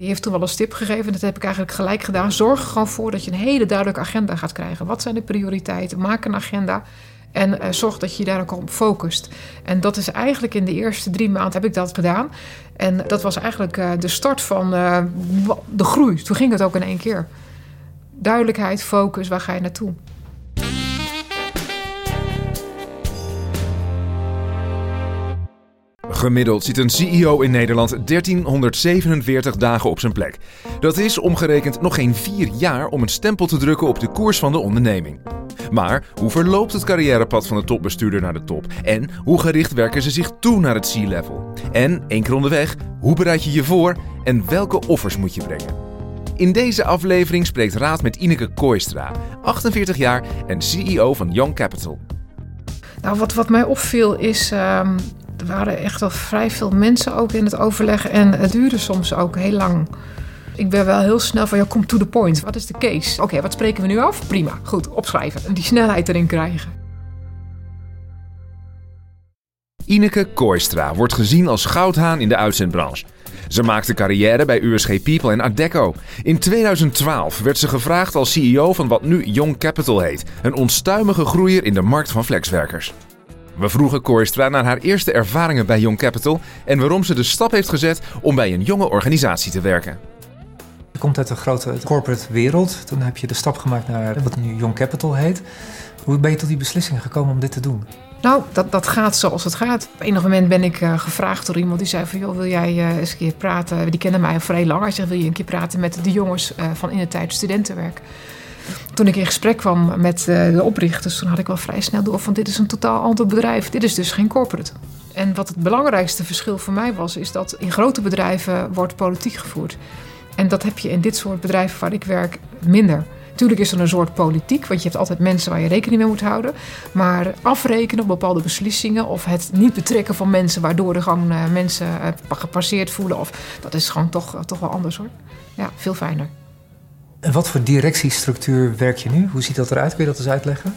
Die heeft toen wel een stip gegeven. Dat heb ik eigenlijk gelijk gedaan. Zorg er gewoon voor dat je een hele duidelijke agenda gaat krijgen. Wat zijn de prioriteiten? Maak een agenda. En uh, zorg dat je daar ook op focust. En dat is eigenlijk in de eerste drie maanden heb ik dat gedaan. En dat was eigenlijk uh, de start van uh, de groei. Toen ging het ook in één keer. Duidelijkheid, focus, waar ga je naartoe? Gemiddeld zit een CEO in Nederland 1347 dagen op zijn plek. Dat is omgerekend nog geen vier jaar om een stempel te drukken op de koers van de onderneming. Maar hoe verloopt het carrièrepad van de topbestuurder naar de top? En hoe gericht werken ze zich toe naar het C-level? En, één keer onderweg, hoe bereid je je voor en welke offers moet je brengen? In deze aflevering spreekt Raad met Ineke Kooistra, 48 jaar en CEO van Young Capital. Nou, wat, wat mij opviel is um er waren echt wel vrij veel mensen ook in het overleg. En het duurde soms ook heel lang. Ik ben wel heel snel van, ja, kom to the point. Wat is de case? Oké, wat spreken we nu af? Prima, goed, opschrijven. En die snelheid erin krijgen. Ineke Kooistra wordt gezien als goudhaan in de uitzendbranche. Ze maakte carrière bij USG People en Adecco. In 2012 werd ze gevraagd als CEO van wat nu Young Capital heet. Een onstuimige groeier in de markt van flexwerkers. We vroegen Kooistra naar haar eerste ervaringen bij Young Capital en waarom ze de stap heeft gezet om bij een jonge organisatie te werken. Je komt uit de grote corporate wereld. Toen heb je de stap gemaakt naar wat nu Young Capital heet. Hoe ben je tot die beslissing gekomen om dit te doen? Nou, dat, dat gaat zoals het gaat. Op enig moment ben ik uh, gevraagd door iemand die zei van... joh, wil jij uh, eens een keer praten? Die kennen mij al vrij lang. Hij zegt, wil je een keer praten met de jongens uh, van in de tijd studentenwerk? Toen ik in gesprek kwam met de oprichters, toen had ik wel vrij snel door van dit is een totaal ander bedrijf. Dit is dus geen corporate. En wat het belangrijkste verschil voor mij was, is dat in grote bedrijven wordt politiek gevoerd. En dat heb je in dit soort bedrijven waar ik werk minder. Natuurlijk is er een soort politiek, want je hebt altijd mensen waar je rekening mee moet houden. Maar afrekenen op bepaalde beslissingen of het niet betrekken van mensen waardoor er gewoon uh, mensen uh, gepasseerd voelen, of, dat is gewoon toch, toch wel anders hoor. Ja, veel fijner. En wat voor directiestructuur werk je nu? Hoe ziet dat eruit? Kun je dat eens uitleggen?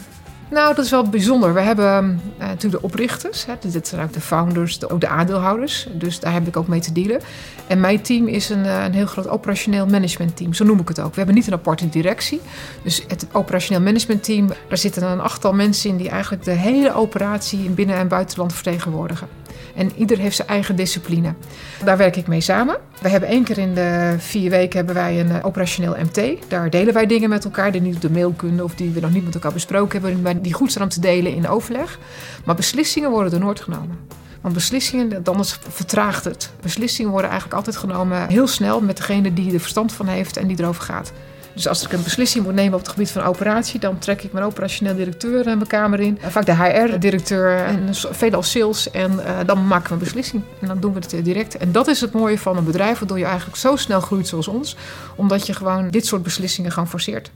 Nou, dat is wel bijzonder. We hebben uh, natuurlijk de oprichters. Hè. Dit zijn ook de founders, de, ook de aandeelhouders. Dus daar heb ik ook mee te dealen. En mijn team is een, uh, een heel groot operationeel managementteam. Zo noem ik het ook. We hebben niet een aparte directie. Dus het operationeel managementteam, daar zitten een achttal mensen in... die eigenlijk de hele operatie in binnen- en buitenland vertegenwoordigen. En ieder heeft zijn eigen discipline. Daar werk ik mee samen. We hebben één keer in de vier weken hebben wij een uh, operationeel MT. Daar delen wij dingen met elkaar die niet op de mail kunnen of die we nog niet met elkaar besproken hebben, maar die goed zijn om te delen in overleg. Maar beslissingen worden er nooit genomen. Want beslissingen, dan vertraagt het. Beslissingen worden eigenlijk altijd genomen heel snel met degene die er verstand van heeft en die erover gaat. Dus als ik een beslissing moet nemen op het gebied van operatie, dan trek ik mijn operationeel directeur in mijn kamer in. Vaak de HR-directeur en veelal sales. En uh, dan maken we een beslissing. En dan doen we het direct. En dat is het mooie van een bedrijf, waardoor je eigenlijk zo snel groeit zoals ons. Omdat je gewoon dit soort beslissingen gewoon forceert.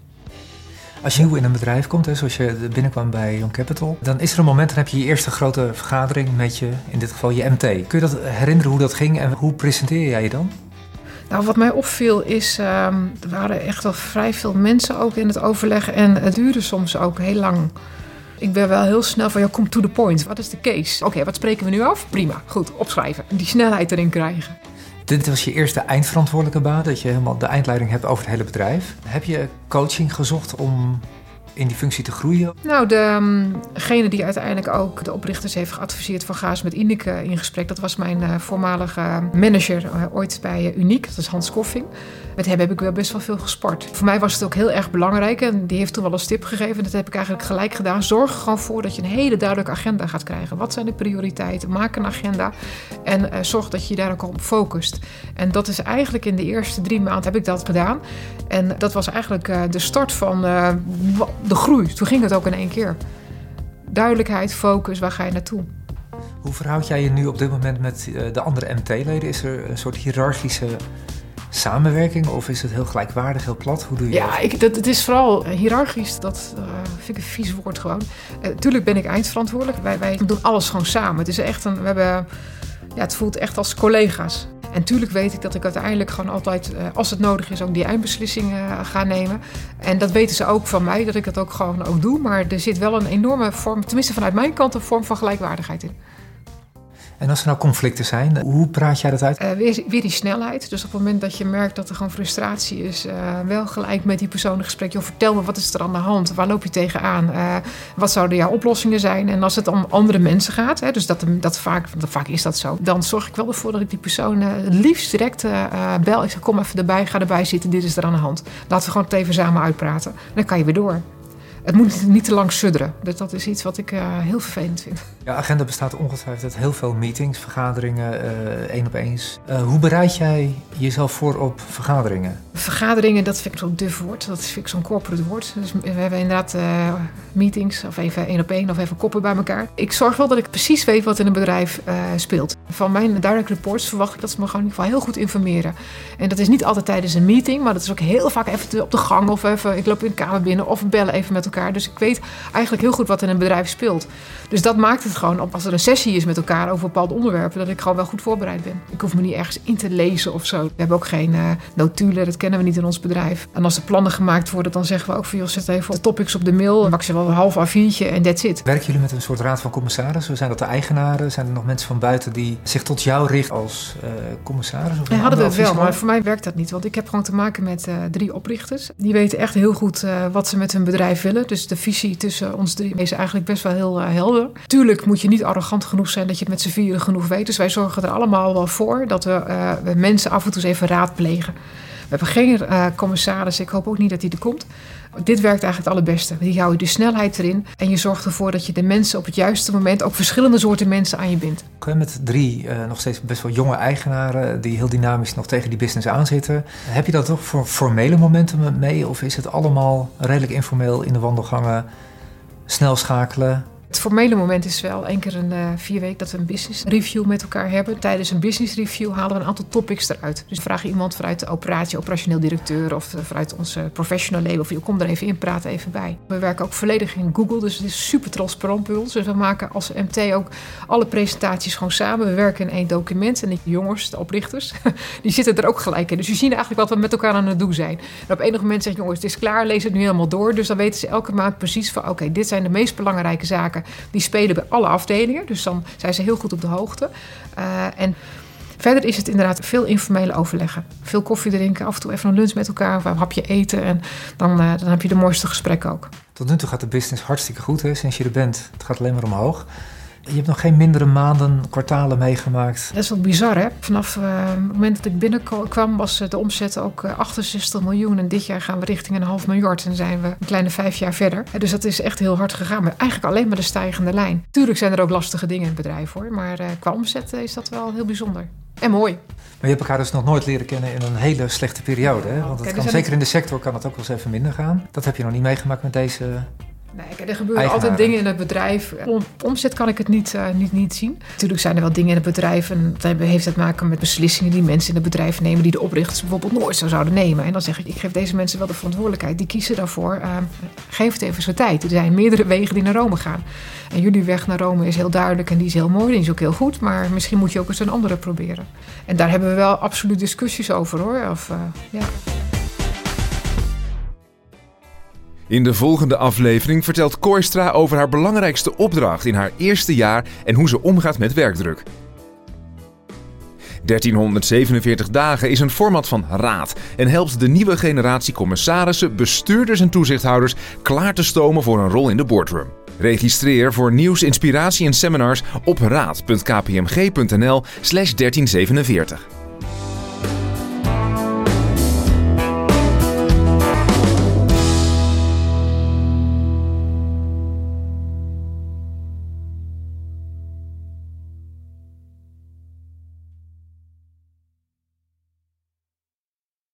Als je nieuw in een bedrijf komt, hè, zoals je binnenkwam bij Young Capital, dan is er een moment, dan heb je je eerste grote vergadering met je, in dit geval je MT. Kun je dat herinneren hoe dat ging en hoe presenteer jij je dan? Nou, wat mij opviel is, um, er waren echt wel vrij veel mensen ook in het overleg en het duurde soms ook heel lang. Ik ben wel heel snel van, ja, kom to the point. Wat is de case? Oké, wat spreken we nu af? Prima, goed, opschrijven. Die snelheid erin krijgen. Dit was je eerste eindverantwoordelijke baan, dat je helemaal de eindleiding hebt over het hele bedrijf. Heb je coaching gezocht om in die functie te groeien? Nou, degene die uiteindelijk ook de oprichters heeft geadviseerd van ga eens met Ineke in gesprek. Dat was mijn uh, voormalige manager uh, ooit bij uh, Uniek, dat is Hans Koffing. Met hem heb ik wel best wel veel gesport. Voor mij was het ook heel erg belangrijk en die heeft toen wel een stip gegeven. Dat heb ik eigenlijk gelijk gedaan. Zorg er gewoon voor dat je een hele duidelijke agenda gaat krijgen. Wat zijn de prioriteiten? Maak een agenda en zorg dat je daar ook op focust. En dat is eigenlijk in de eerste drie maanden heb ik dat gedaan. En dat was eigenlijk de start van de groei. Toen ging het ook in één keer. Duidelijkheid, focus, waar ga je naartoe? Hoe verhoud jij je nu op dit moment met de andere MT-leden? Is er een soort hiërarchische samenwerking of is het heel gelijkwaardig, heel plat? Hoe doe je ja, ik, dat, het is vooral hiërarchisch. Dat uh, vind ik een vies woord gewoon. Uh, tuurlijk ben ik eindverantwoordelijk. Wij, wij doen alles gewoon samen. Het is echt een, we hebben, ja, het voelt echt als collega's. En tuurlijk weet ik dat ik uiteindelijk gewoon altijd, als het nodig is, ook die eindbeslissing ga nemen. En dat weten ze ook van mij, dat ik dat ook gewoon ook doe. Maar er zit wel een enorme vorm, tenminste vanuit mijn kant, een vorm van gelijkwaardigheid in. En als er nou conflicten zijn, hoe praat jij dat uit? Uh, weer, die snelheid. Dus op het moment dat je merkt dat er gewoon frustratie is, uh, wel gelijk met die persoon een gesprek. Joh, vertel me, wat is er aan de hand? Waar loop je tegenaan? Uh, wat zouden jouw oplossingen zijn? En als het om andere mensen gaat, hè, dus dat, dat vaak, vaak is dat zo, dan zorg ik wel ervoor dat ik die persoon het liefst direct bel. Ik zeg, kom even erbij, ga erbij zitten, dit is er aan de hand. Laten we gewoon het even samen uitpraten. Dan kan je weer door het moet niet te lang sudderen. Dus dat is iets wat ik uh, heel vervelend vind. Ja, agenda bestaat ongetwijfeld uit heel veel meetings, vergaderingen, uh, één op eens. Uh, hoe bereid jij jezelf voor op vergaderingen? Vergaderingen, dat vind ik zo'n duf woord. Dat vind ik zo'n corporate woord. Dus we hebben inderdaad meetings of even één op één of even koppen bij elkaar. Ik zorg wel dat ik precies weet wat in een bedrijf speelt. Van mijn direct reports verwacht ik dat ze me gewoon in ieder geval heel goed informeren. En dat is niet altijd tijdens een meeting, maar dat is ook heel vaak even op de gang of even, ik loop in de kamer binnen of bellen even met elkaar dus ik weet eigenlijk heel goed wat in een bedrijf speelt. Dus dat maakt het gewoon, als er een sessie is met elkaar over bepaalde onderwerpen, dat ik gewoon wel goed voorbereid ben. Ik hoef me niet ergens in te lezen of zo. We hebben ook geen uh, notulen, dat kennen we niet in ons bedrijf. En als er plannen gemaakt worden, dan zeggen we ook van, joh, zet even de topics op de mail. Dan wel een half A4'tje en that's it. Werken jullie met een soort raad van commissarissen? Zijn dat de eigenaren? Zijn er nog mensen van buiten die zich tot jou richten als uh, commissaris? Of ja, hadden we het wel, maar voor mij werkt dat niet. Want ik heb gewoon te maken met uh, drie oprichters. Die weten echt heel goed wat ze met hun bedrijf willen. Dus de visie tussen ons drie is eigenlijk best wel heel uh, helder. Tuurlijk moet je niet arrogant genoeg zijn dat je het met z'n vieren genoeg weet. Dus wij zorgen er allemaal wel voor dat we, uh, we mensen af en toe eens even raadplegen. We hebben geen uh, commissaris, ik hoop ook niet dat die er komt. Dit werkt eigenlijk het allerbeste. Je de snelheid erin en je zorgt ervoor dat je de mensen op het juiste moment, ook verschillende soorten mensen aan je bindt. Met drie uh, nog steeds best wel jonge eigenaren die heel dynamisch nog tegen die business aanzitten. Heb je dat toch voor formele momenten mee of is het allemaal redelijk informeel in de wandelgangen, snel schakelen? Het formele moment is wel één keer in uh, vier weken dat we een business review met elkaar hebben. Tijdens een business review halen we een aantal topics eruit. Dus vraag je iemand vanuit de operatie, operationeel directeur of vanuit onze professional label. Of je kom er even in, praat even bij. We werken ook volledig in Google, dus het is super transparant bij ons. Dus we maken als MT ook alle presentaties gewoon samen. We werken in één document en de jongens, de oprichters, die zitten er ook gelijk in. Dus je ziet eigenlijk wat we met elkaar aan het doen zijn. En op enig moment zegt jongens, het is klaar, lees het nu helemaal door. Dus dan weten ze elke maand precies van oké, dit zijn de meest belangrijke zaken die spelen bij alle afdelingen. Dus dan zijn ze heel goed op de hoogte. Uh, en verder is het inderdaad veel informele overleggen. Veel koffie drinken, af en toe even een lunch met elkaar of een hapje eten. En dan, uh, dan heb je de mooiste gesprekken ook. Tot nu toe gaat de business hartstikke goed hè, sinds je er bent. Het gaat alleen maar omhoog. Je hebt nog geen mindere maanden, kwartalen meegemaakt. Dat is wel bizar, hè? Vanaf uh, het moment dat ik binnenkwam was de omzet ook 68 miljoen. En dit jaar gaan we richting een half miljard. En zijn we een kleine vijf jaar verder. Dus dat is echt heel hard gegaan. Maar eigenlijk alleen maar de stijgende lijn. Tuurlijk zijn er ook lastige dingen in het bedrijf, hoor. Maar uh, qua omzet is dat wel heel bijzonder. En mooi. Maar je hebt elkaar dus nog nooit leren kennen in een hele slechte periode. Hè? Want het kan, zeker in de sector kan het ook wel eens even minder gaan. Dat heb je nog niet meegemaakt met deze Nee, er gebeuren altijd dingen in het bedrijf. Om omzet kan ik het niet, uh, niet, niet zien. Natuurlijk zijn er wel dingen in het bedrijf. En dat heeft te maken met beslissingen die mensen in het bedrijf nemen. die de oprichters bijvoorbeeld nooit zo zouden nemen. En dan zeg ik: ik geef deze mensen wel de verantwoordelijkheid. Die kiezen daarvoor. Uh, geef het even zijn tijd. Er zijn meerdere wegen die naar Rome gaan. En jullie weg naar Rome is heel duidelijk en die is heel mooi. Die is ook heel goed. Maar misschien moet je ook eens een andere proberen. En daar hebben we wel absoluut discussies over hoor. Of, uh, ja. In de volgende aflevering vertelt Koistra over haar belangrijkste opdracht in haar eerste jaar en hoe ze omgaat met werkdruk. 1347 dagen is een format van raad en helpt de nieuwe generatie commissarissen, bestuurders en toezichthouders klaar te stomen voor een rol in de boardroom. Registreer voor nieuws, inspiratie en seminars op raad.kpmg.nl/1347.